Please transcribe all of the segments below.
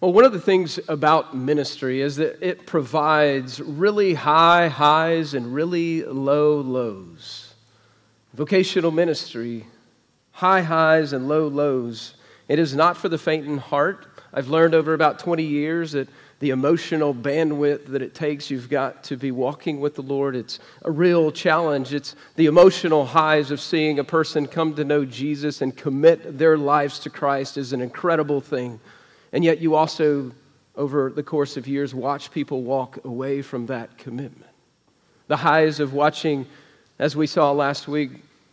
Well, one of the things about ministry is that it provides really high highs and really low lows. Vocational ministry, high highs and low lows. It is not for the faint in heart. I've learned over about 20 years that the emotional bandwidth that it takes, you've got to be walking with the Lord. It's a real challenge. It's the emotional highs of seeing a person come to know Jesus and commit their lives to Christ is an incredible thing. And yet, you also, over the course of years, watch people walk away from that commitment. The highs of watching, as we saw last week,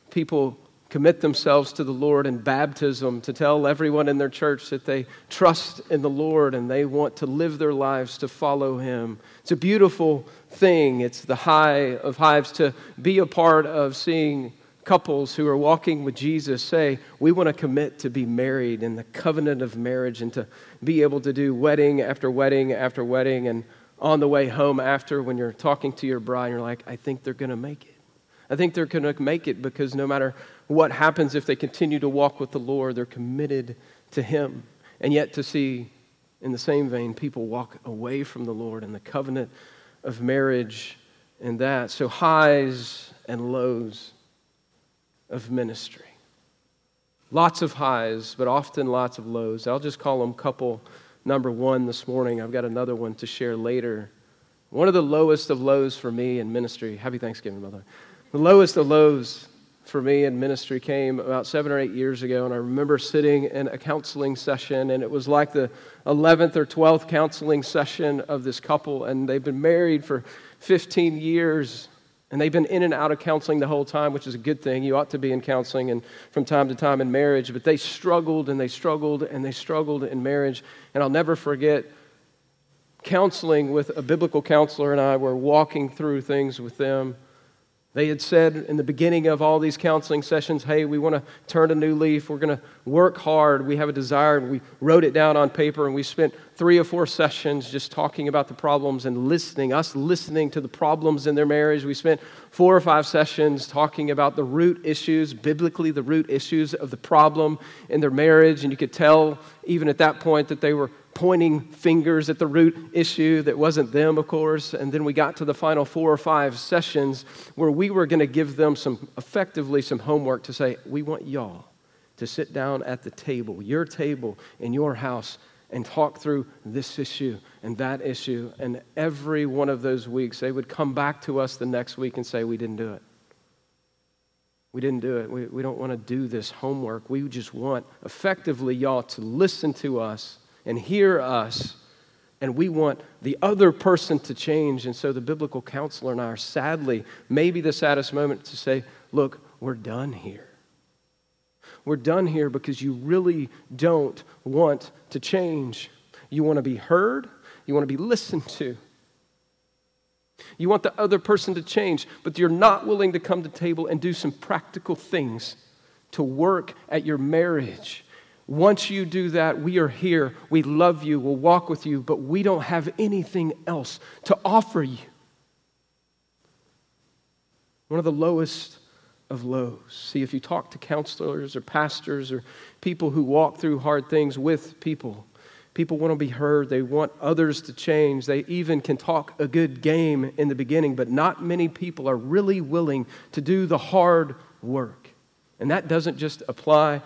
people commit themselves to the Lord in baptism, to tell everyone in their church that they trust in the Lord and they want to live their lives to follow Him. It's a beautiful thing. It's the high of hives to be a part of seeing couples who are walking with Jesus say, We want to commit to be married in the covenant of marriage and to be able to do wedding after wedding after wedding. And on the way home after, when you're talking to your bride, you're like, I think they're going to make it. I think they're going to make it because no matter what happens if they continue to walk with the Lord, they're committed to Him. And yet to see, in the same vein, people walk away from the Lord and the covenant of marriage and that. So, highs and lows of ministry. Lots of highs, but often lots of lows. I'll just call them couple number one this morning. I've got another one to share later. One of the lowest of lows for me in ministry. Happy Thanksgiving, Mother. The lowest of lows for me in ministry came about seven or eight years ago, and I remember sitting in a counseling session, and it was like the 11th or 12th counseling session of this couple, and they've been married for 15 years, and they've been in and out of counseling the whole time, which is a good thing. You ought to be in counseling and from time to time in marriage, but they struggled and they struggled and they struggled in marriage, and I'll never forget counseling with a biblical counselor, and I were walking through things with them they had said in the beginning of all these counseling sessions, hey, we want to turn a new leaf. We're going to work hard. We have a desire. We wrote it down on paper and we spent three or four sessions just talking about the problems and listening, us listening to the problems in their marriage. We spent four or five sessions talking about the root issues, biblically, the root issues of the problem in their marriage. And you could tell even at that point that they were pointing fingers at the root issue that wasn't them, of course. And then we got to the final four or five sessions where we were going to give them some, effectively, some homework to say, we want y'all to sit down at the table, your table in your house, and talk through this issue and that issue. And every one of those weeks, they would come back to us the next week and say, we didn't do it. We didn't do it. We, we don't want to do this homework. We just want, effectively, y'all to listen to us and hear us, and we want the other person to change. And so the biblical counselor and I are sadly, maybe the saddest moment to say, look, we're done here. We're done here because you really don't want to change. You want to be heard, you want to be listened to. You want the other person to change, but you're not willing to come to table and do some practical things to work at your marriage once you do that, we are here. We love you. We'll walk with you, but we don't have anything else to offer you. One of the lowest of lows. See, if you talk to counselors or pastors or people who walk through hard things with people, people want to be heard. They want others to change. They even can talk a good game in the beginning, but not many people are really willing to do the hard work. And that doesn't just apply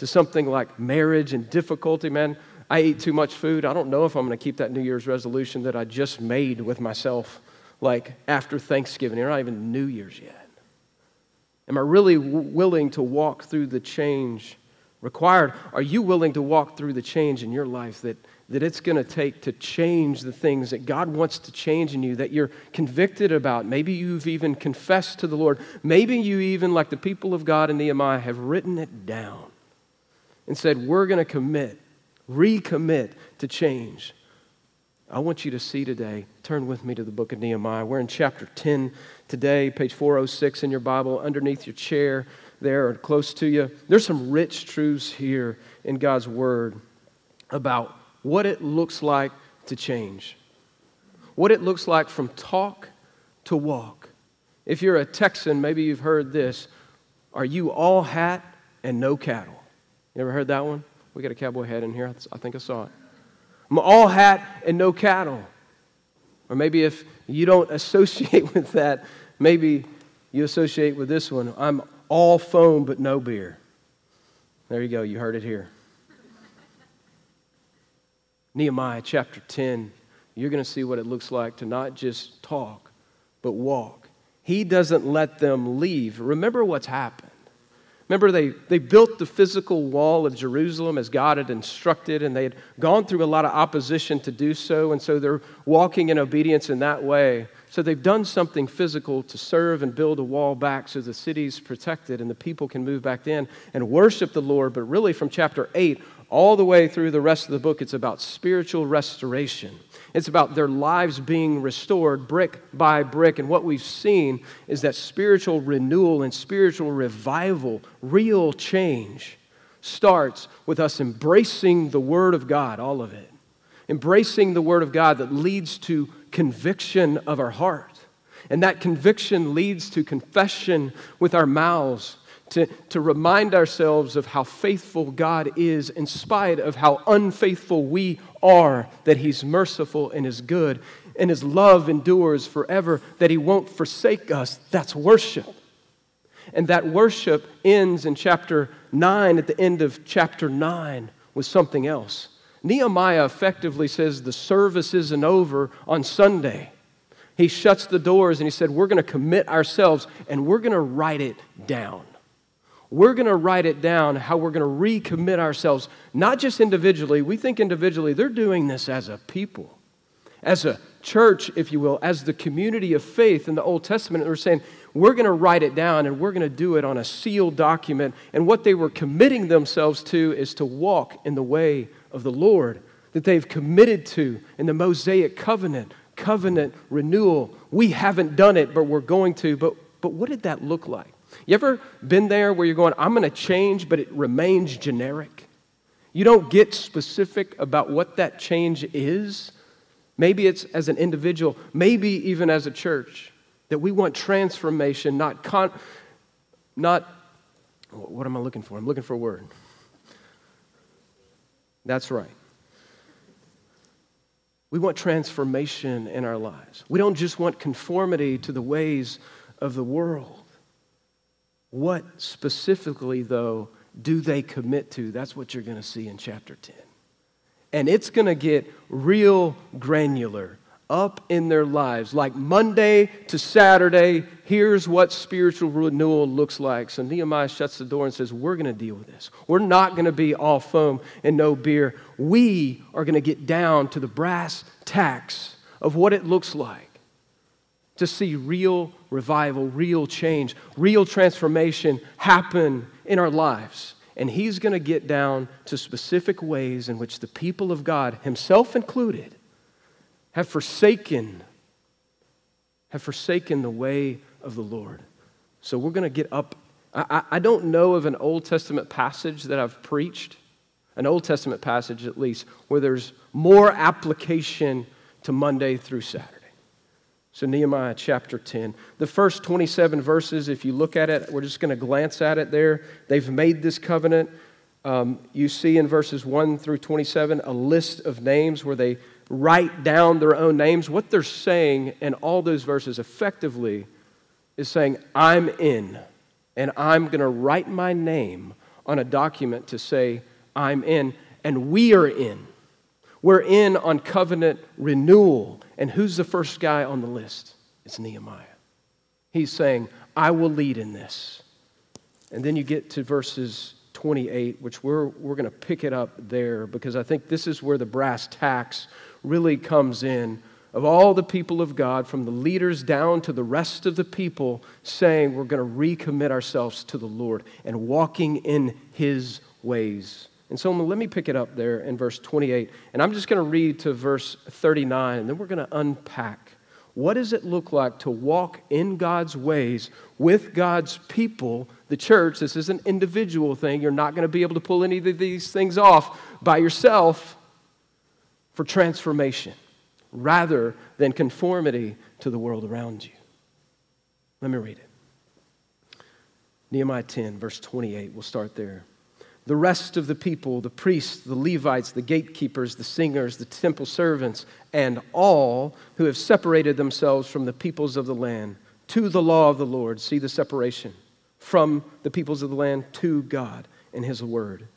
to something like marriage and difficulty, man, I eat too much food. I don't know if I'm going to keep that New Year's resolution that I just made with myself, like after Thanksgiving, or not even New Year's yet. Am I really w- willing to walk through the change required? Are you willing to walk through the change in your life that, that it's going to take to change the things that God wants to change in you, that you're convicted about? Maybe you've even confessed to the Lord. Maybe you even, like the people of God in Nehemiah, have written it down and said, We're going to commit, recommit to change. I want you to see today, turn with me to the book of Nehemiah. We're in chapter 10 today, page 406 in your Bible, underneath your chair there or close to you. There's some rich truths here in God's Word about what it looks like to change, what it looks like from talk to walk. If you're a Texan, maybe you've heard this Are you all hat and no cattle? You ever heard that one? We got a cowboy hat in here. I think I saw it. I'm all hat and no cattle. Or maybe if you don't associate with that, maybe you associate with this one. I'm all foam but no beer. There you go, you heard it here. Nehemiah chapter 10, you're going to see what it looks like to not just talk, but walk. He doesn't let them leave. Remember what's happened. Remember, they, they built the physical wall of Jerusalem as God had instructed, and they had gone through a lot of opposition to do so, and so they're walking in obedience in that way. So they've done something physical to serve and build a wall back so the city's protected and the people can move back in and worship the Lord. But really, from chapter 8 all the way through the rest of the book, it's about spiritual restoration. It's about their lives being restored brick by brick. And what we've seen is that spiritual renewal and spiritual revival, real change, starts with us embracing the Word of God, all of it. Embracing the Word of God that leads to conviction of our heart. And that conviction leads to confession with our mouths to, to remind ourselves of how faithful God is in spite of how unfaithful we are, that He's merciful and is good, and His love endures forever, that He won't forsake us. That's worship. And that worship ends in chapter 9, at the end of chapter 9, with something else. Nehemiah effectively says the service isn't over on Sunday. He shuts the doors and he said, We're going to commit ourselves and we're going to write it down. We're going to write it down how we're going to recommit ourselves, not just individually. We think individually, they're doing this as a people, as a church, if you will, as the community of faith in the Old Testament. They're saying, we're going to write it down and we're going to do it on a sealed document. And what they were committing themselves to is to walk in the way of the Lord that they've committed to in the Mosaic covenant, covenant renewal. We haven't done it, but we're going to. But, but what did that look like? You ever been there where you're going, I'm going to change, but it remains generic? You don't get specific about what that change is. Maybe it's as an individual, maybe even as a church, that we want transformation, not, con- not what am I looking for? I'm looking for a word. That's right. We want transformation in our lives. We don't just want conformity to the ways of the world. What specifically, though, do they commit to? That's what you're going to see in chapter 10. And it's going to get real granular up in their lives. Like Monday to Saturday, here's what spiritual renewal looks like. So Nehemiah shuts the door and says, We're going to deal with this. We're not going to be all foam and no beer. We are going to get down to the brass tacks of what it looks like to see real revival, real change, real transformation happen in our lives. And he's going to get down to specific ways in which the people of God, himself included, have forsaken have forsaken the way of the Lord. So we're going to get up. I, I don't know of an Old Testament passage that I've preached, an Old Testament passage at least, where there's more application to Monday through Saturday. So, Nehemiah chapter 10. The first 27 verses, if you look at it, we're just going to glance at it there. They've made this covenant. Um, you see in verses 1 through 27 a list of names where they write down their own names. What they're saying in all those verses effectively is saying, I'm in, and I'm going to write my name on a document to say, I'm in, and we are in. We're in on covenant renewal and who's the first guy on the list? It's Nehemiah. He's saying, I will lead in this. And then you get to verses 28, which we're, we're going to pick it up there because I think this is where the brass tacks really comes in of all the people of God, from the leaders down to the rest of the people, saying we're going to recommit ourselves to the Lord and walking in His ways. And so let me pick it up there in verse 28. And I'm just going to read to verse 39, and then we're going to unpack. What does it look like to walk in God's ways with God's people, the church? This is an individual thing. You're not going to be able to pull any of these things off by yourself for transformation rather than conformity to the world around you. Let me read it. Nehemiah 10, verse 28. We'll start there. The rest of the people, the priests, the Levites, the gatekeepers, the singers, the temple servants, and all who have separated themselves from the peoples of the land to the law of the Lord. See the separation from the peoples of the land to God and His word.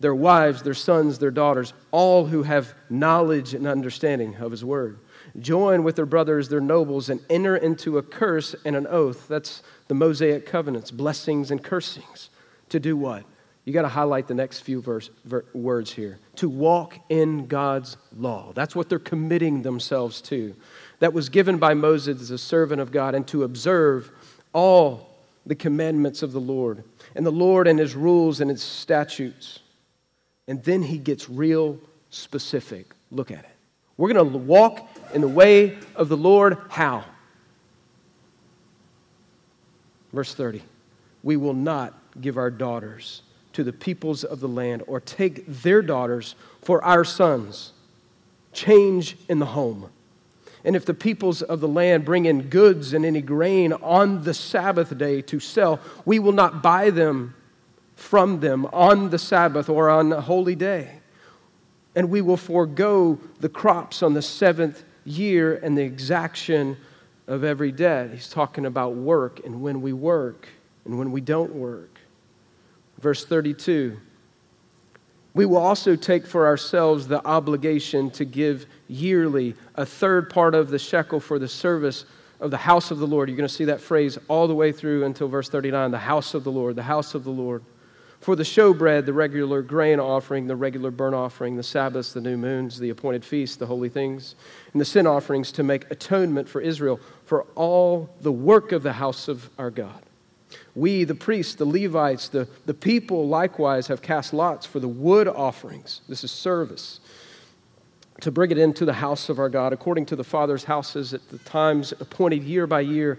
Their wives, their sons, their daughters, all who have knowledge and understanding of His word. Join with their brothers, their nobles, and enter into a curse and an oath. That's the Mosaic covenants, blessings and cursings. To do what? You got to highlight the next few verse, ver, words here. To walk in God's law. That's what they're committing themselves to. That was given by Moses as a servant of God, and to observe all the commandments of the Lord, and the Lord and his rules and his statutes. And then he gets real specific. Look at it. We're going to walk in the way of the Lord. How? Verse 30. We will not give our daughters to the peoples of the land or take their daughters for our sons. Change in the home. And if the peoples of the land bring in goods and any grain on the Sabbath day to sell, we will not buy them from them on the Sabbath or on a holy day. And we will forego the crops on the seventh year and the exaction of every debt. He's talking about work and when we work and when we don't work. Verse 32 We will also take for ourselves the obligation to give yearly a third part of the shekel for the service of the house of the Lord. You're going to see that phrase all the way through until verse 39 the house of the Lord, the house of the Lord. For the showbread, the regular grain offering, the regular burnt offering, the Sabbaths, the new moons, the appointed feasts, the holy things, and the sin offerings to make atonement for Israel for all the work of the house of our God. We, the priests, the Levites, the, the people likewise have cast lots for the wood offerings. This is service. To bring it into the house of our God, according to the Father's houses at the times appointed year by year,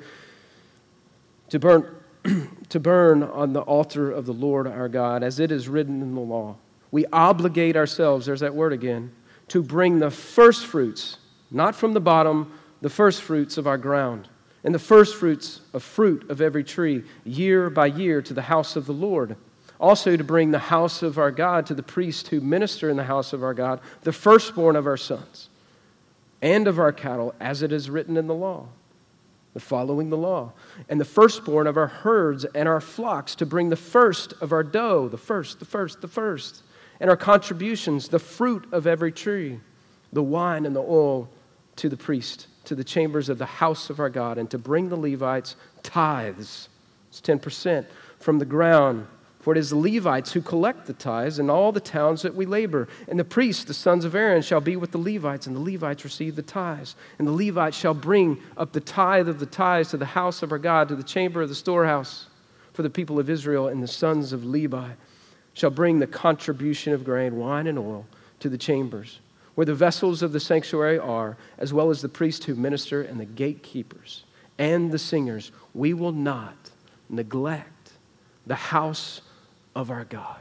to burn, to burn on the altar of the Lord our God, as it is written in the law. We obligate ourselves, there's that word again, to bring the first fruits, not from the bottom, the first fruits of our ground and the firstfruits of fruit of every tree, year by year, to the house of the Lord. Also, to bring the house of our God to the priests who minister in the house of our God, the firstborn of our sons and of our cattle, as it is written in the law, the following the law, and the firstborn of our herds and our flocks, to bring the first of our dough, the first, the first, the first, and our contributions, the fruit of every tree, the wine and the oil to the priest to the chambers of the house of our God and to bring the Levites tithes. It's 10% from the ground. For it is the Levites who collect the tithes in all the towns that we labor. And the priests, the sons of Aaron, shall be with the Levites, and the Levites receive the tithes. And the Levites shall bring up the tithe of the tithes to the house of our God, to the chamber of the storehouse for the people of Israel. And the sons of Levi shall bring the contribution of grain, wine, and oil to the chambers where the vessels of the sanctuary are, as well as the priests who minister and the gatekeepers and the singers, we will not neglect the house of our God.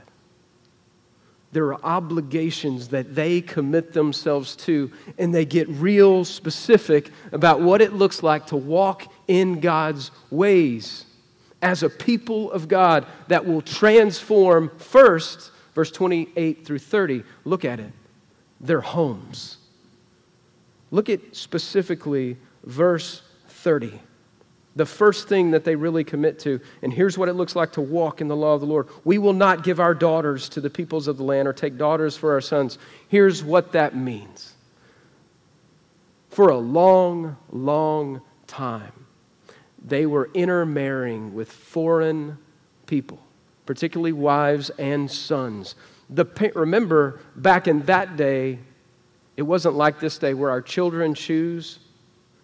There are obligations that they commit themselves to, and they get real specific about what it looks like to walk in God's ways as a people of God that will transform first, verse 28 through 30. Look at it their homes. Look at specifically verse 30. The first thing that they really commit to, and here's what it looks like to walk in the law of the Lord. We will not give our daughters to the peoples of the land or take daughters for our sons. Here's what that means. For a long, long time, they were intermarrying with foreign people, particularly wives and sons the, remember, back in that day, it wasn't like this day where our children choose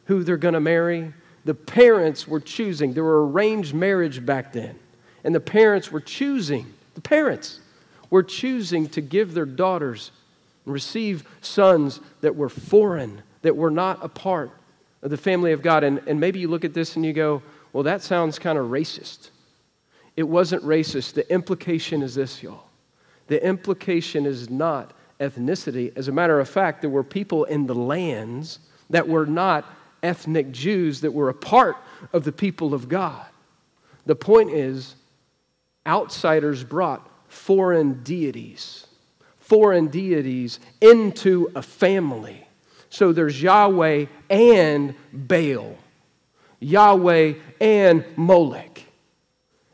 who they're going to marry. The parents were choosing. There were arranged marriage back then. And the parents were choosing, the parents were choosing to give their daughters and receive sons that were foreign, that were not a part of the family of God. And, and maybe you look at this and you go, well, that sounds kind of racist. It wasn't racist. The implication is this, y'all the implication is not ethnicity. As a matter of fact, there were people in the lands that were not ethnic Jews that were a part of the people of God. The point is, outsiders brought foreign deities, foreign deities into a family. So there's Yahweh and Baal, Yahweh and Molech.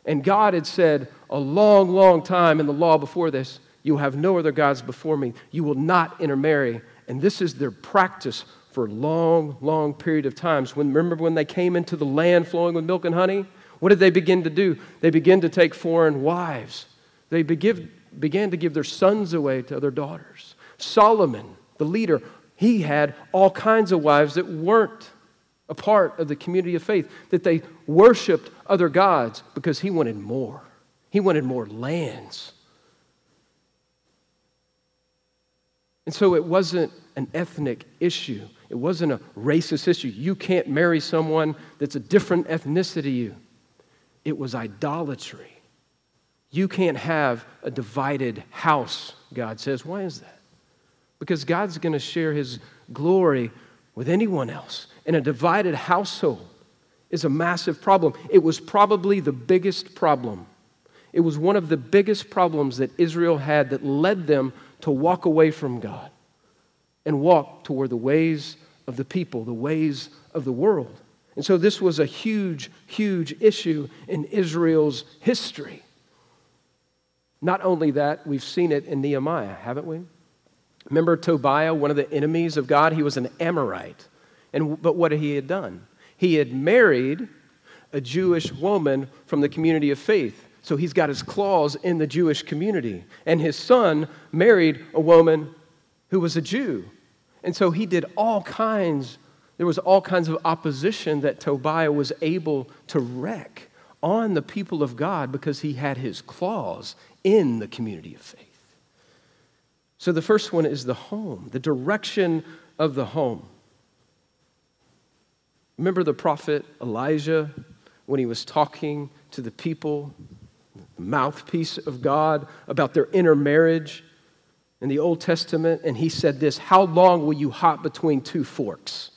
And God had said a long, long time in the law before this, you have no other gods before me. You will not intermarry. And this is their practice for a long, long period of times. When, remember when they came into the land flowing with milk and honey? What did they begin to do? They began to take foreign wives. They began to give their sons away to other daughters. Solomon, the leader, he had all kinds of wives that weren't a part of the community of faith, that they worshiped other gods because he wanted more. He wanted more lands. And so it wasn't an ethnic issue. It wasn't a racist issue. You can't marry someone that's a different ethnicity you. It was idolatry. You can't have a divided house, God says. Why is that? Because God's going to share his glory with anyone else. And a divided household is a massive problem. It was probably the biggest problem. It was one of the biggest problems that Israel had that led them to walk away from God and walk toward the ways of the people, the ways of the world. And so this was a huge, huge issue in Israel's history. Not only that, we've seen it in Nehemiah, haven't we? Remember Tobiah, one of the enemies of God? He was an Amorite. And, but what he had done? He had married a Jewish woman from the community of faith. So he's got his claws in the Jewish community. And his son married a woman who was a Jew. And so he did all kinds, there was all kinds of opposition that Tobiah was able to wreck on the people of God because he had his claws in the community of faith. So the first one is the home, the direction of the home. Remember the prophet Elijah when he was talking to the people, mouthpiece of God, about their intermarriage? in the Old Testament, and he said this How long will you hop between two forks?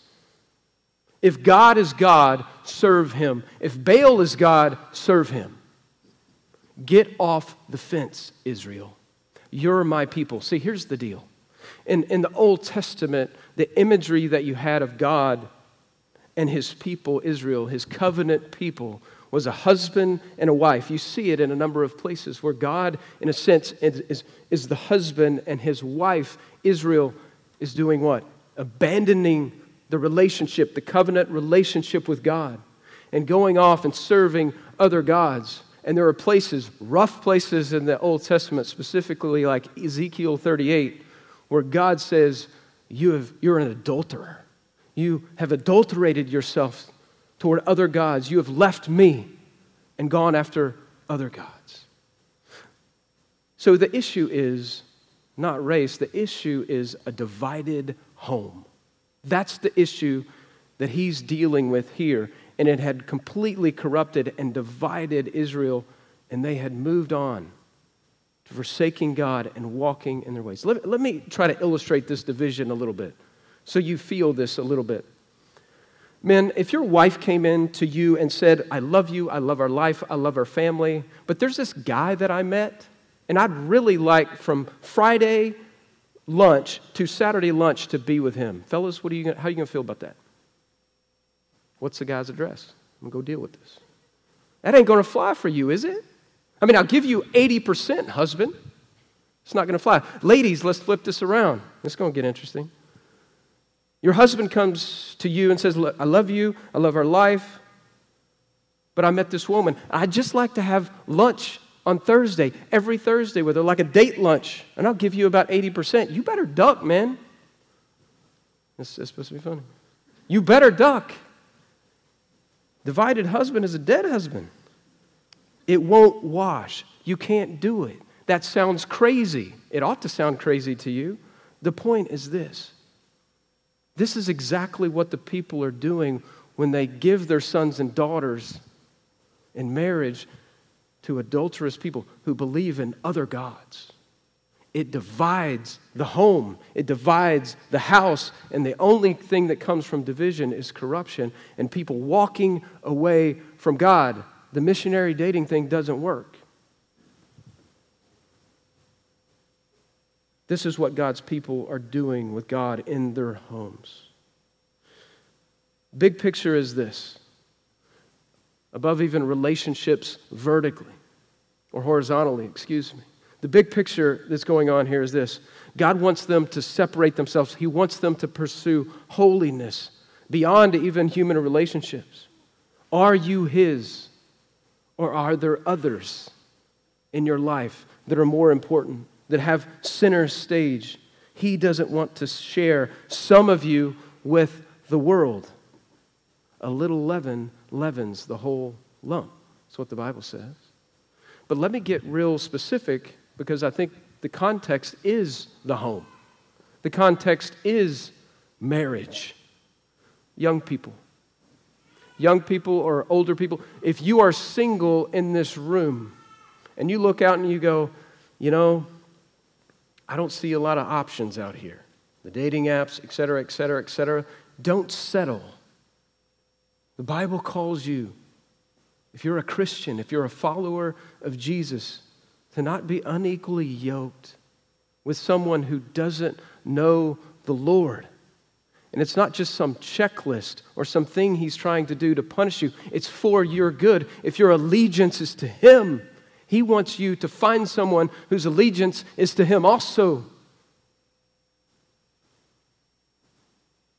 If God is God, serve him. If Baal is God, serve him. Get off the fence, Israel. You're my people. See, here's the deal. In, in the Old Testament, the imagery that you had of God and his people, Israel, his covenant people, was a husband and a wife. You see it in a number of places where God, in a sense, is, is the husband and his wife, Israel, is doing what? Abandoning the relationship, the covenant relationship with God, and going off and serving other gods. And there are places, rough places in the Old Testament, specifically like Ezekiel 38, where God says, you have, You're an adulterer. You have adulterated yourself toward other gods. You have left me and gone after other gods. So the issue is not race, the issue is a divided home. That's the issue that he's dealing with here. And it had completely corrupted and divided Israel, and they had moved on to forsaking God and walking in their ways. Let, let me try to illustrate this division a little bit so you feel this a little bit. Men, if your wife came in to you and said, I love you, I love our life, I love our family, but there's this guy that I met, and I'd really like from Friday lunch to Saturday lunch to be with him. Fellas, what are you, how are you going to feel about that? What's the guy's address? I'm going to go deal with this. That ain't going to fly for you, is it? I mean, I'll give you 80%, husband. It's not going to fly. Ladies, let's flip this around. It's going to get interesting. Your husband comes to you and says, I love you, I love our life, but I met this woman. I'd just like to have lunch on Thursday, every Thursday with her, like a date lunch, and I'll give you about 80%. You better duck, man. It's, is supposed to be funny. You better duck. Divided husband is a dead husband. It won't wash. You can't do it. That sounds crazy. It ought to sound crazy to you. The point is this this is exactly what the people are doing when they give their sons and daughters in marriage to adulterous people who believe in other gods. It divides the home, it divides the house, and the only thing that comes from division is corruption and people walking away from God. The missionary dating thing doesn't work. This is what God's people are doing with God in their homes. Big picture is this above even relationships vertically or horizontally, excuse me. The big picture that's going on here is this God wants them to separate themselves, He wants them to pursue holiness beyond even human relationships. Are you His, or are there others in your life that are more important, that have center stage? He doesn't want to share some of you with the world. A little leaven leavens the whole lump. That's what the Bible says. But let me get real specific because I think the context is the home. The context is marriage. Young people. Young people or older people, if you are single in this room and you look out and you go, you know, I don't see a lot of options out here. The dating apps, et cetera, et cetera, et cetera. Don't settle. The Bible calls you, if you're a Christian, if you're a follower of Jesus, to not be unequally yoked with someone who doesn't know the Lord. And it's not just some checklist or something he's trying to do to punish you, it's for your good. If your allegiance is to him, he wants you to find someone whose allegiance is to him also.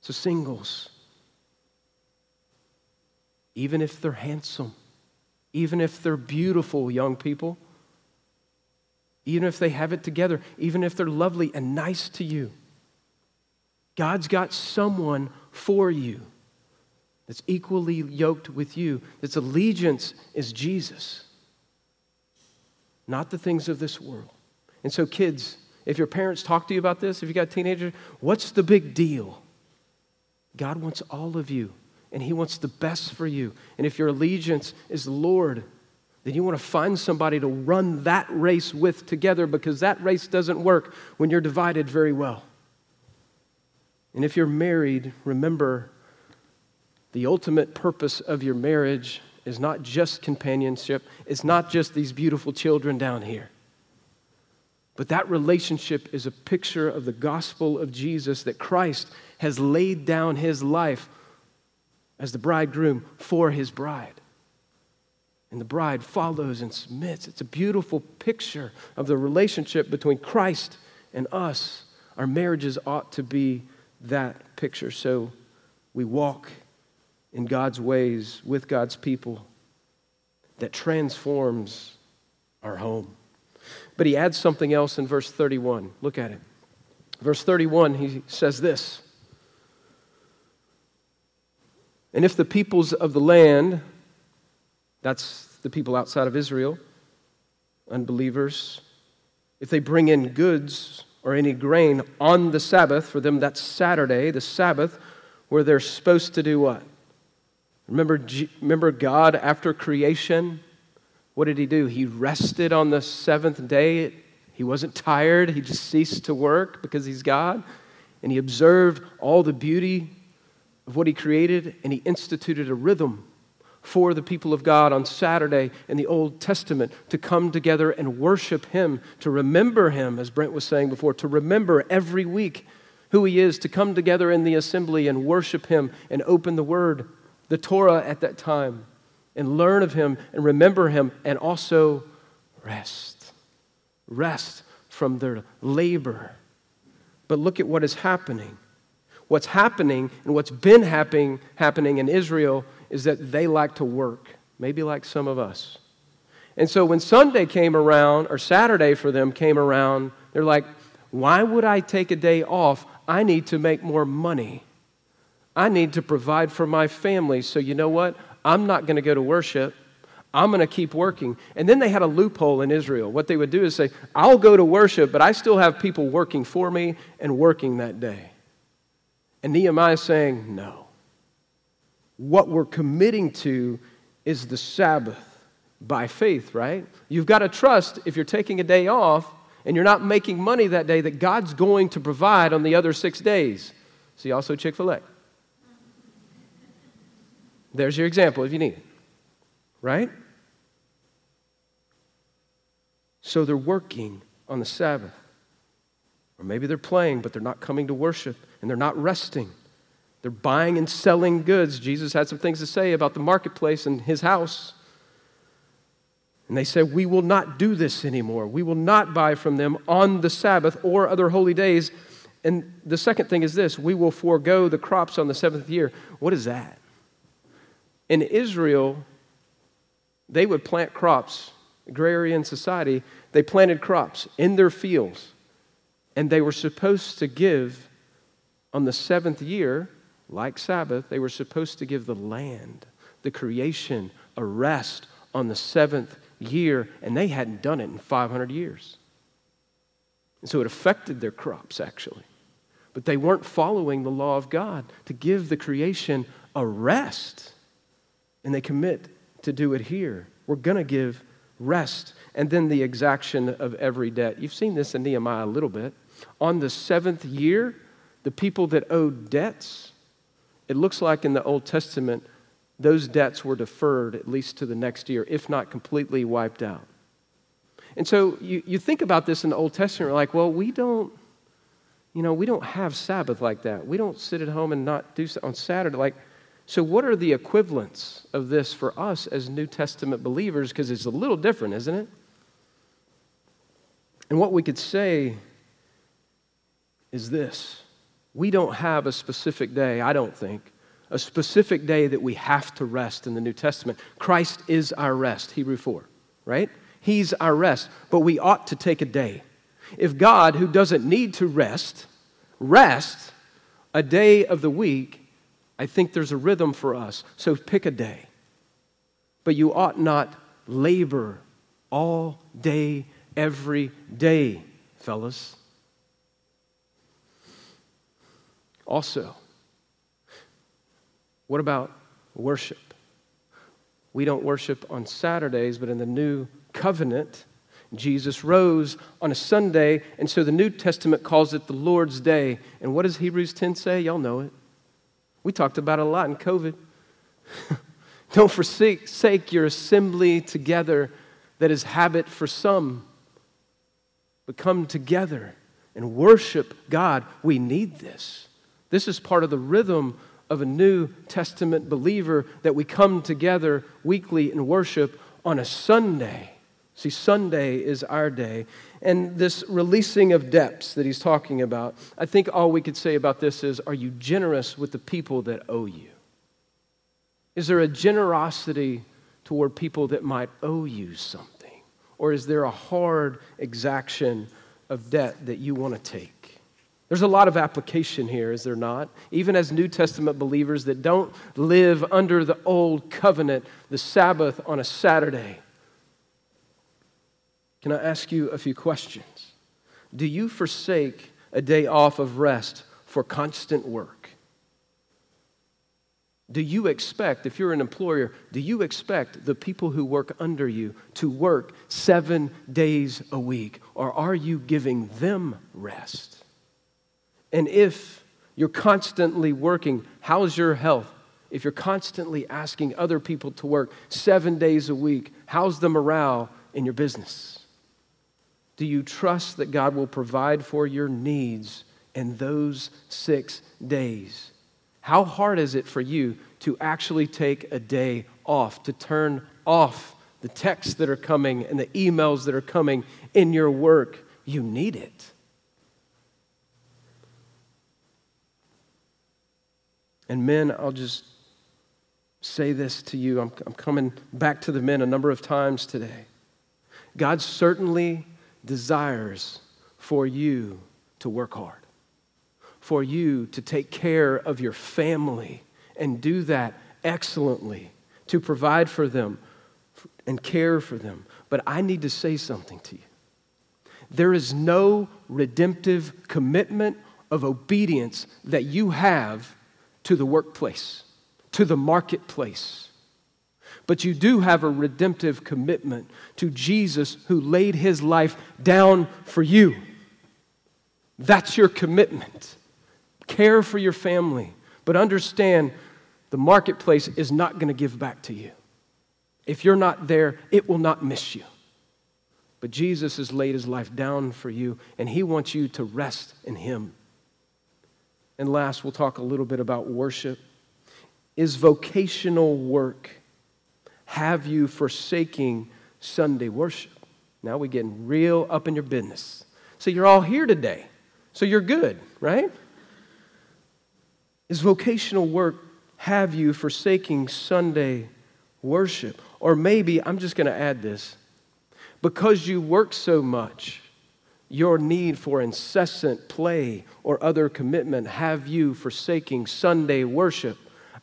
So, singles, even if they're handsome, even if they're beautiful young people, even if they have it together, even if they're lovely and nice to you, God's got someone for you that's equally yoked with you, that's allegiance is Jesus, not the things of this world. And so, kids, if your parents talk to you about this, if you got teenagers, what's the big deal? God wants all of you and He wants the best for you. And if your allegiance is Lord, then you want to find somebody to run that race with together because that race doesn't work when you're divided very well. And if you're married, remember the ultimate purpose of your marriage is not just companionship, it's not just these beautiful children down here. But that relationship is a picture of the gospel of Jesus that Christ has laid down his life as the bridegroom for his bride. And the bride follows and submits. It's a beautiful picture of the relationship between Christ and us. Our marriages ought to be that picture. So we walk in God's ways with God's people that transforms our home. But he adds something else in verse 31. Look at it. Verse 31, he says this and if the peoples of the land, that's the people outside of Israel, unbelievers, if they bring in goods or any grain on the Sabbath, for them that's Saturday, the Sabbath, where they're supposed to do what? Remember, remember God after creation? What did he do? He rested on the seventh day. He wasn't tired. He just ceased to work because he's God. And he observed all the beauty of what he created, and he instituted a rhythm for the people of God on Saturday in the Old Testament to come together and worship him, to remember him, as Brent was saying before, to remember every week who he is, to come together in the assembly and worship him and open the word, the Torah at that time, and learn of him and remember him, and also rest. Rest from their labor. But look at what is happening what's happening and what's been happening, happening in Israel is that they like to work, maybe like some of us. And so when Sunday came around, or Saturday for them came around, they're like, why would I take a day off? I need to make more money. I need to provide for my family. So you know what? I'm not going to go to worship. I'm going to keep working. And then they had a loophole in Israel. What they would do is say, I'll go to worship, but I still have people working for me and working that day. And Nehemiah is saying, no. What we're committing to is the Sabbath by faith, right? You've got to trust if you're taking a day off and you're not making money that day that God's going to provide on the other six days. See also Chick fil A. There's your example if you need it, right? So they're working on the Sabbath. Or maybe they're playing, but they're not coming to worship and they're not resting. They're buying and selling goods. Jesus had some things to say about the marketplace and his house. And they said, We will not do this anymore. We will not buy from them on the Sabbath or other holy days. And the second thing is this we will forego the crops on the seventh year. What is that? In Israel, they would plant crops, agrarian society, they planted crops in their fields. And they were supposed to give on the seventh year, like Sabbath, they were supposed to give the land, the creation, a rest on the seventh year, and they hadn't done it in 500 years. And so it affected their crops, actually. But they weren't following the law of God to give the creation a rest. And they commit to do it here. We're going to give rest. And then the exaction of every debt. You've seen this in Nehemiah a little bit. On the seventh year, the people that owed debts, it looks like in the Old Testament, those debts were deferred at least to the next year, if not completely wiped out. And so you, you think about this in the Old Testament, you're like, well, we don't, you know, we don't have Sabbath like that. We don't sit at home and not do on Saturday. Like, so what are the equivalents of this for us as New Testament believers? Because it's a little different, isn't it? And what we could say is this we don't have a specific day, I don't think, a specific day that we have to rest in the New Testament. Christ is our rest, Hebrew 4, right? He's our rest, but we ought to take a day. If God, who doesn't need to rest, rest a day of the week, I think there's a rhythm for us. So pick a day. But you ought not labor all day, every day, fellas. Also, what about worship? We don't worship on Saturdays, but in the new covenant, Jesus rose on a Sunday, and so the New Testament calls it the Lord's Day. And what does Hebrews 10 say? Y'all know it. We talked about a lot in COVID. don't forsake your assembly together that is habit for some, but come together and worship God. We need this. This is part of the rhythm of a New Testament believer that we come together weekly and worship on a Sunday. See, Sunday is our day. And this releasing of debts that he's talking about, I think all we could say about this is are you generous with the people that owe you? Is there a generosity toward people that might owe you something? Or is there a hard exaction of debt that you want to take? There's a lot of application here, is there not? Even as New Testament believers that don't live under the old covenant, the Sabbath on a Saturday. Can I ask you a few questions? Do you forsake a day off of rest for constant work? Do you expect, if you're an employer, do you expect the people who work under you to work seven days a week? Or are you giving them rest? And if you're constantly working, how's your health? If you're constantly asking other people to work seven days a week, how's the morale in your business? Do you trust that God will provide for your needs in those six days? How hard is it for you to actually take a day off, to turn off the texts that are coming and the emails that are coming in your work? You need it. And men, I'll just say this to you. I'm, I'm coming back to the men a number of times today. God certainly desires for you to work hard, for you to take care of your family and do that excellently, to provide for them and care for them. But I need to say something to you. There is no redemptive commitment of obedience that you have to the workplace, to the marketplace. But you do have a redemptive commitment to Jesus who laid his life down for you. That's your commitment. Care for your family, but understand the marketplace is not going to give back to you. If you're not there, it will not miss you. But Jesus has laid his life down for you, and he wants you to rest in him. And last, we'll talk a little bit about worship. Is vocational work have you forsaking Sunday worship? Now we're getting real up in your business. So you're all here today. So you're good, right? Is vocational work have you forsaking Sunday worship? Or maybe, I'm just going to add this because you work so much, your need for incessant play or other commitment have you forsaking Sunday worship.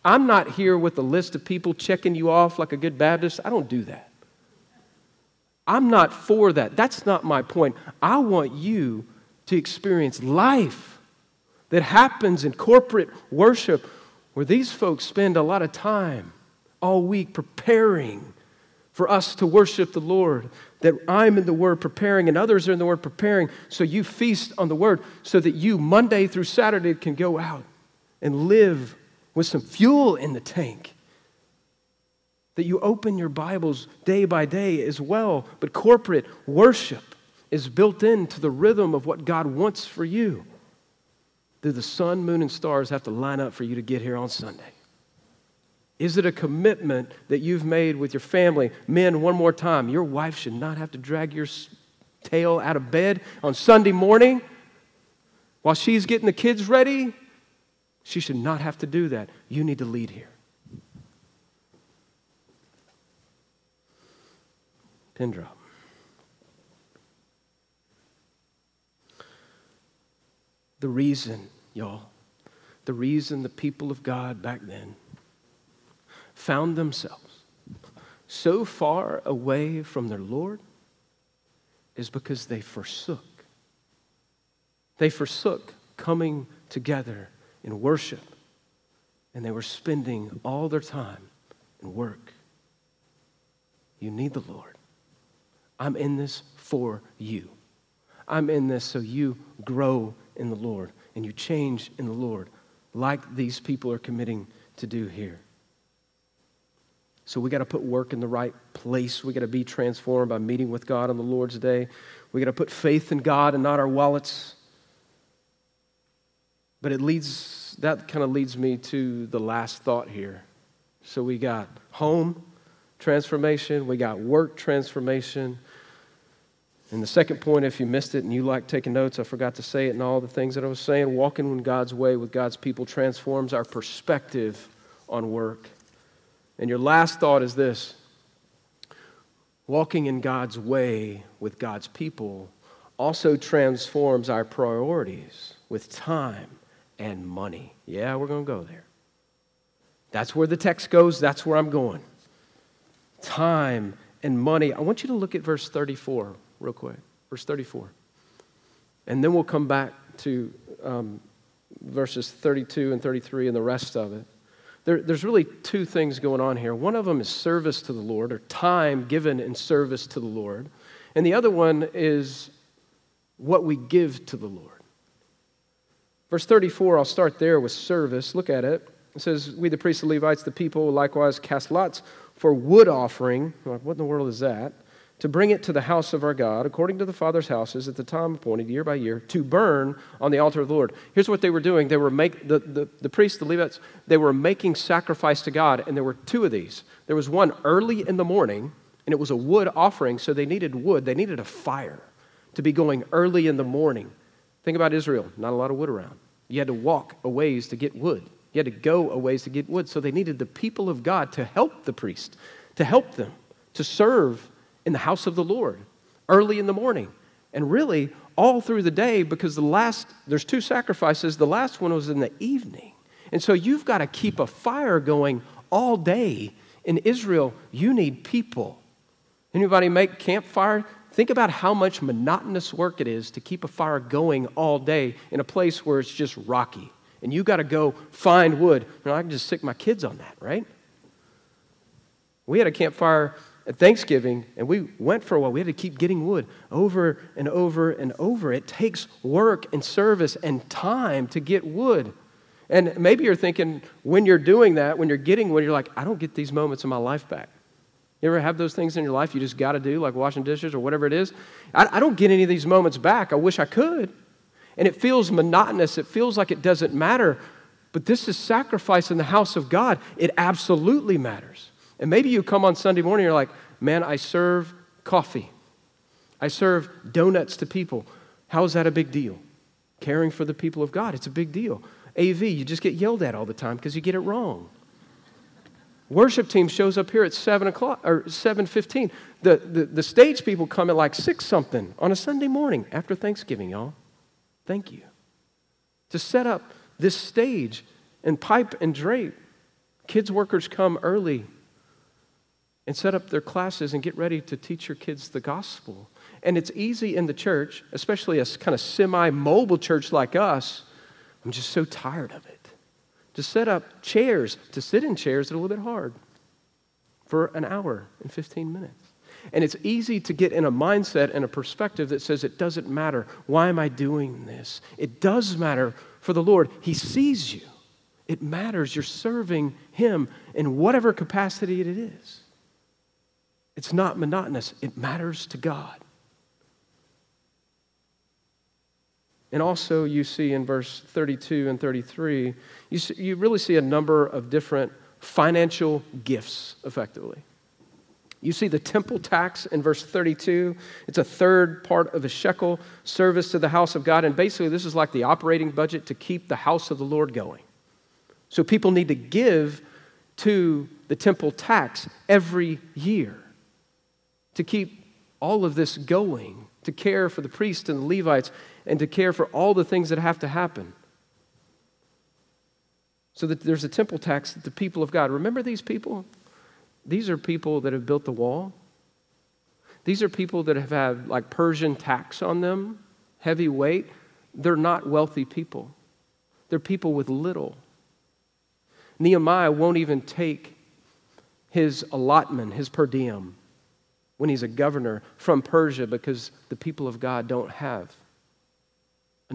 I'm not here with a list of people checking you off like a good Baptist. I don't do that. I'm not for that. That's not my point. I want you to experience life that happens in corporate worship where these folks spend a lot of time all week preparing for us to worship the Lord. That I'm in the Word preparing and others are in the Word preparing. So you feast on the Word so that you, Monday through Saturday, can go out and live with some fuel in the tank. That you open your Bibles day by day as well. But corporate worship is built into the rhythm of what God wants for you. Do the sun, moon, and stars have to line up for you to get here on Sunday? Is it a commitment that you've made with your family? Men, one more time, your wife should not have to drag your tail out of bed on Sunday morning while she's getting the kids ready. She should not have to do that. You need to lead here. Pin drop. The reason, y'all, the reason the people of God back then found themselves so far away from their Lord is because they forsook. They forsook coming together in worship, and they were spending all their time in work. You need the Lord. I'm in this for you. I'm in this so you grow in the Lord and you change in the Lord, like these people are committing to do here. So we got to put work in the right place. We got to be transformed by meeting with God on the Lord's day. We got to put faith in God and not our wallets. But it leads that kind of leads me to the last thought here. So we got home transformation, we got work transformation. And the second point, if you missed it and you like taking notes, I forgot to say it and all the things that I was saying. Walking in God's way with God's people transforms our perspective on work. And your last thought is this walking in God's way with God's people also transforms our priorities with time and money. Yeah, we're going to go there. That's where the text goes, that's where I'm going. Time and money. I want you to look at verse 34 real quick. Verse 34. And then we'll come back to um, verses 32 and 33 and the rest of it there, there's really two things going on here. One of them is service to the Lord, or time given in service to the Lord. And the other one is what we give to the Lord. Verse 34, I'll start there with service. Look at it. It says, We, the priests and Levites, the people, likewise cast lots for wood offering. What in the world is that? to bring it to the house of our God, according to the Father's houses, at the time appointed, year by year, to burn on the altar of the Lord. Here's what they were doing. They were make, the, the, the priests, the Levites, they were making sacrifice to God, and there were two of these. There was one early in the morning, and it was a wood offering, so they needed wood. They needed a fire to be going early in the morning. Think about Israel, not a lot of wood around. You had to walk a ways to get wood. You had to go a ways to get wood. So they needed the people of God to help the priest, to help them, to serve in the house of the Lord early in the morning. And really, all through the day, because the last, there's two sacrifices, the last one was in the evening. And so you've got to keep a fire going all day. In Israel, you need people. Anybody make campfire? Think about how much monotonous work it is to keep a fire going all day in a place where it's just rocky. And you got to go find wood. You know, I can just stick my kids on that, right? We had a campfire at Thanksgiving, and we went for a while. We had to keep getting wood over and over and over. It takes work and service and time to get wood. And maybe you're thinking when you're doing that, when you're getting wood, you're like, I don't get these moments in my life back. You ever have those things in your life you just got to do, like washing dishes or whatever it is? I, I don't get any of these moments back. I wish I could. And it feels monotonous. It feels like it doesn't matter. But this is sacrifice in the house of God. It absolutely matters. And maybe you come on Sunday morning, you're like, man, I serve coffee. I serve donuts to people. How is that a big deal? Caring for the people of God, it's a big deal. AV, you just get yelled at all the time because you get it wrong. Worship team shows up here at 7 o'clock or 7.15. The, the, the stage people come at like 6 something on a Sunday morning after Thanksgiving, y'all. Thank you. To set up this stage and pipe and drape. Kids workers come early and set up their classes and get ready to teach your kids the gospel. And it's easy in the church, especially a kind of semi mobile church like us. I'm just so tired of it. To set up chairs, to sit in chairs is a little bit hard for an hour and 15 minutes. And it's easy to get in a mindset and a perspective that says it doesn't matter. Why am I doing this? It does matter for the Lord. He sees you. It matters. You're serving Him in whatever capacity it is. It's not monotonous, it matters to God. And also, you see in verse 32 and 33, you, see, you really see a number of different financial gifts, effectively. You see the temple tax in verse 32. It's a third part of a shekel service to the house of God. And basically, this is like the operating budget to keep the house of the Lord going. So people need to give to the temple tax every year to keep all of this going, to care for the priests and the Levites and to care for all the things that have to happen. So that there's a temple tax that the people of God, remember these people? These are people that have built the wall. These are people that have had like Persian tax on them, heavy weight. They're not wealthy people, they're people with little. Nehemiah won't even take his allotment, his per diem, when he's a governor from Persia because the people of God don't have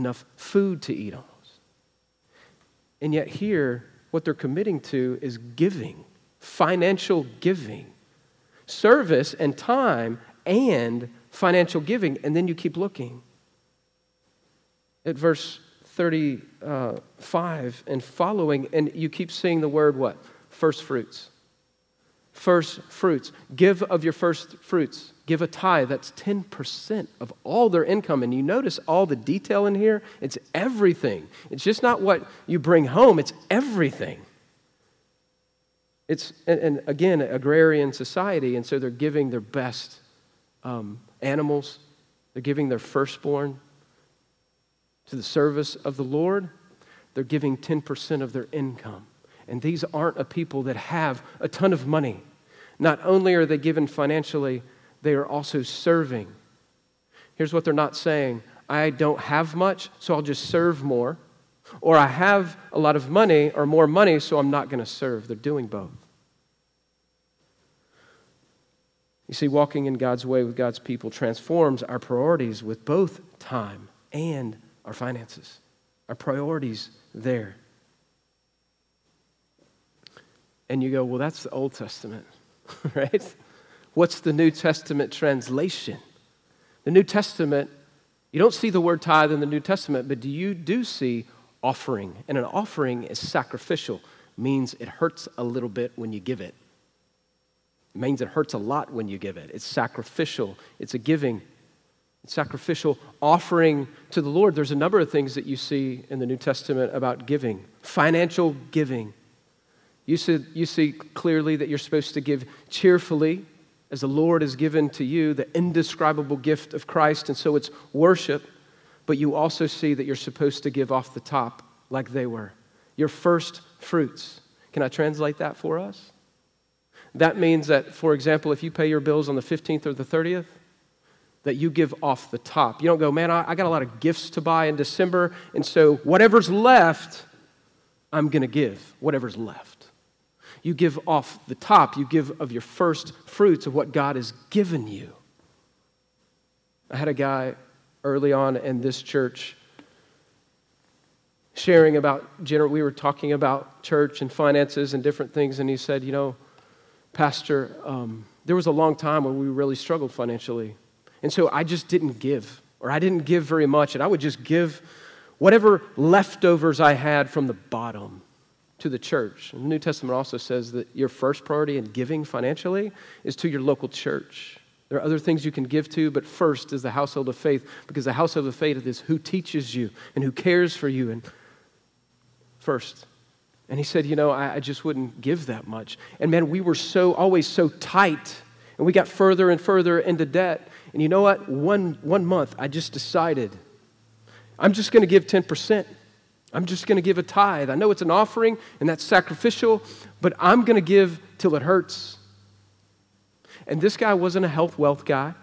enough food to eat almost. And yet, here, what they're committing to is giving, financial giving, service and time and financial giving. And then you keep looking at verse 35 and following, and you keep seeing the word what? First fruits. First fruits. Give of your first fruits give a tithe. That's 10% of all their income. And you notice all the detail in here? It's everything. It's just not what you bring home, it's everything. It's, and, and again, agrarian society, and so they're giving their best um, animals, they're giving their firstborn to the service of the Lord. They're giving 10% of their income. And these aren't a people that have a ton of money. Not only are they given financially, they are also serving. Here's what they're not saying I don't have much, so I'll just serve more. Or I have a lot of money or more money, so I'm not going to serve. They're doing both. You see, walking in God's way with God's people transforms our priorities with both time and our finances. Our priorities there. And you go, well, that's the Old Testament, right? What's the New Testament translation? The New Testament, you don't see the word tithe in the New Testament, but do you do see offering? And an offering is sacrificial, means it hurts a little bit when you give it. It means it hurts a lot when you give it. It's sacrificial, it's a giving. It's sacrificial offering to the Lord. There's a number of things that you see in the New Testament about giving, financial giving. You see, you see clearly that you're supposed to give cheerfully as the Lord has given to you the indescribable gift of Christ, and so it's worship, but you also see that you're supposed to give off the top like they were. Your first fruits. Can I translate that for us? That means that, for example, if you pay your bills on the 15th or the 30th, that you give off the top. You don't go, man, I, got a lot of gifts to buy in December, and so whatever's left, I'm going to give whatever's left. You give off the top, you give of your first fruits of what God has given you. I had a guy early on in this church sharing about, general we were talking about church and finances and different things, and he said, You know, Pastor, um, there was a long time when we really struggled financially. And so I just didn't give, or I didn't give very much, and I would just give whatever leftovers I had from the bottom to the church. And the New Testament also says that your first priority in giving financially is to your local church. There are other things you can give to, but first is the household of faith, because the household of faith is who teaches you and who cares for you. And first, and he said, You know, I, I, just wouldn't give that much. And man, we were so, always so tight. And we got further and further into debt. And you know what? One, one month, I just decided I'm just going to give 10%. I'm just going to give a tithe. I know it's an offering and that's sacrificial, but I'm going to give till it hurts. And this guy wasn't a health wealth guy.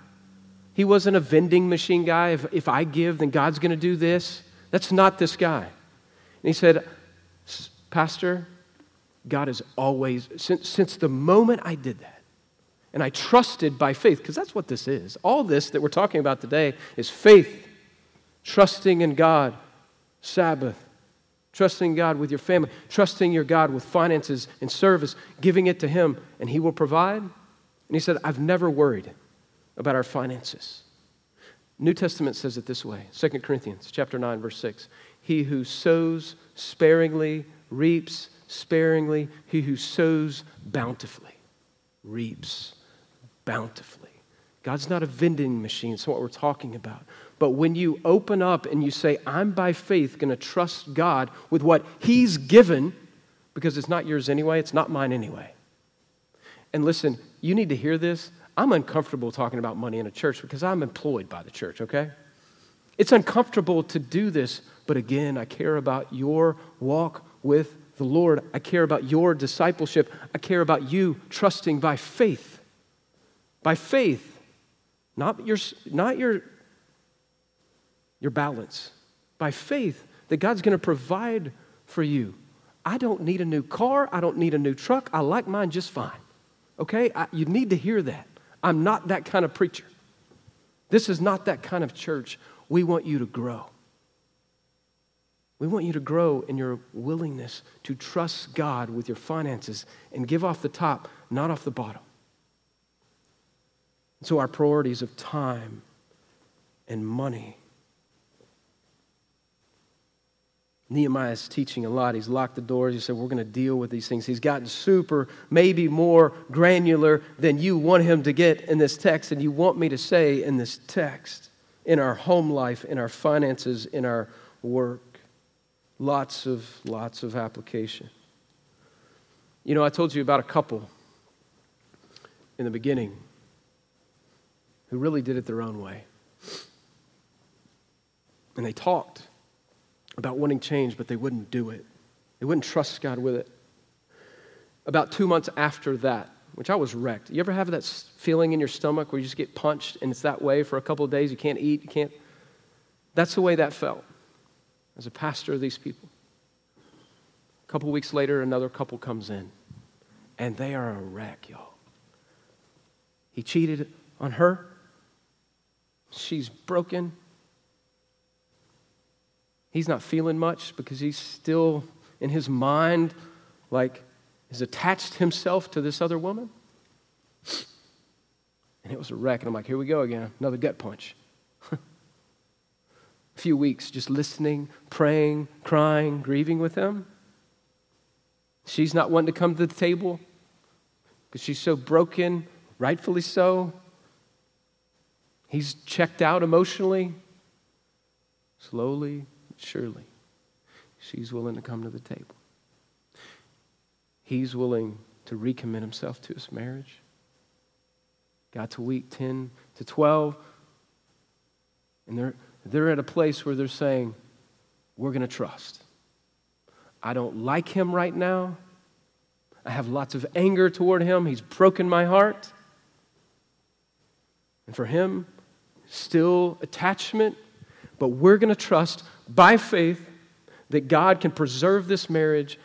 He wasn't a vending machine guy. If, if I give, then God's going to do this. That's not this guy. And he said, Pastor, God has always, since, since the moment I did that, and I trusted by faith, because that's what this is. All this that we're talking about today is faith, trusting in God, Sabbath, trusting God with your family, trusting your God with finances and service, giving it to Him, and He will provide. And He said, I've never worried about our finances. New Testament says it this way 2 Corinthians chapter 9, verse 6. He who sows sparingly reaps sparingly. He who sows bountifully reaps bountifully. God's not a vending machine. It's what we're talking about. But when you open up and you say, I'm by faith going to trust God with what He's given, because it's not yours anyway, it's not mine anyway. And listen, you need to hear this. I'm uncomfortable talking about money in a church because I'm employed by the church, okay? It's uncomfortable to do this, but again, I care about your walk with the Lord. I care about your discipleship. I care about you trusting by faith. By faith. Not your, not your, your balance. By faith that God's going to provide for you. I don't need a new car. I don't need a new truck. I like mine just fine. Okay? I, you need to hear that. I'm not that kind of preacher. This is not that kind of church. We want you to grow. We want you to grow in your willingness to trust God with your finances and give off the top, not off the bottom. So, our priorities of time and money. Nehemiah is teaching a lot. He's locked the doors. He said, We're going to deal with these things. He's gotten super, maybe more granular than you want him to get in this text, and you want me to say in this text, in our home life, in our finances, in our work. Lots of, lots of application. You know, I told you about a couple in the beginning who really did it their own way. And they talked about wanting change, but they wouldn't do it. They wouldn't trust God with it. About two months after that, which I was wrecked. You ever have that feeling in your stomach where you just get punched and it's that way for a couple of days? You can't eat, you can't. That's the way that felt as a pastor of these people. A couple weeks later, another couple comes in, and they are a wreck, y'all. He cheated on her. She's broken. He's not feeling much because he's still in his mind, like, has attached himself to this other woman. And it was a wreck. And I'm like, here we go again, another gut punch a few weeks just listening, praying, crying, grieving with him. She's not wanting to come to the table because she's so broken, rightfully so. He's checked out emotionally. Slowly, surely, she's willing to come to the table. He's willing to recommit himself to his marriage. Got to week 10 to 12, and they're they're at a place where they're saying, We're going to trust. I don't like him right now. I have lots of anger toward him. He's broken my heart. And for him, still attachment, but we're going to trust by faith that God can preserve this marriage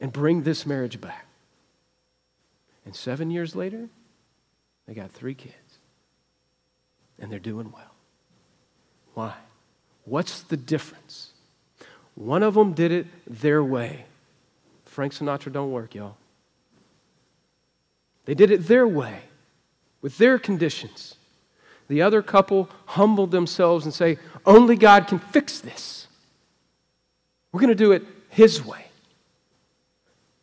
and bring this marriage back. And seven years later, they got three kids. And they're doing well. Why? What's the difference? One of them did it their way. Frank Sinatra don't work, y'all. They did it their way. with their conditions. The other couple humbled themselves and say, Only God can fix this. We're going to do it His way.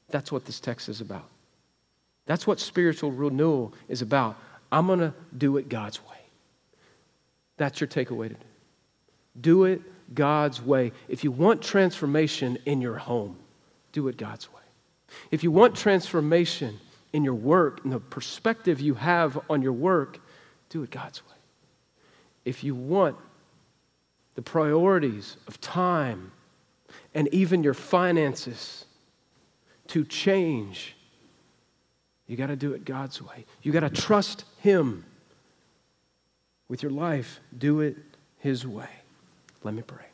That's what this text is about. That's what spiritual renewal is about. I'm going to do it God's way. That's your takeaway today. Do it God's way. If you want transformation in your home, do it God's way. If you want transformation in your work and the perspective you have on your work, do it God's way. If you want the priorities of time and even your finances to change, you got to do it God's way. You got to trust Him with your life. Do it His way. Let me pray.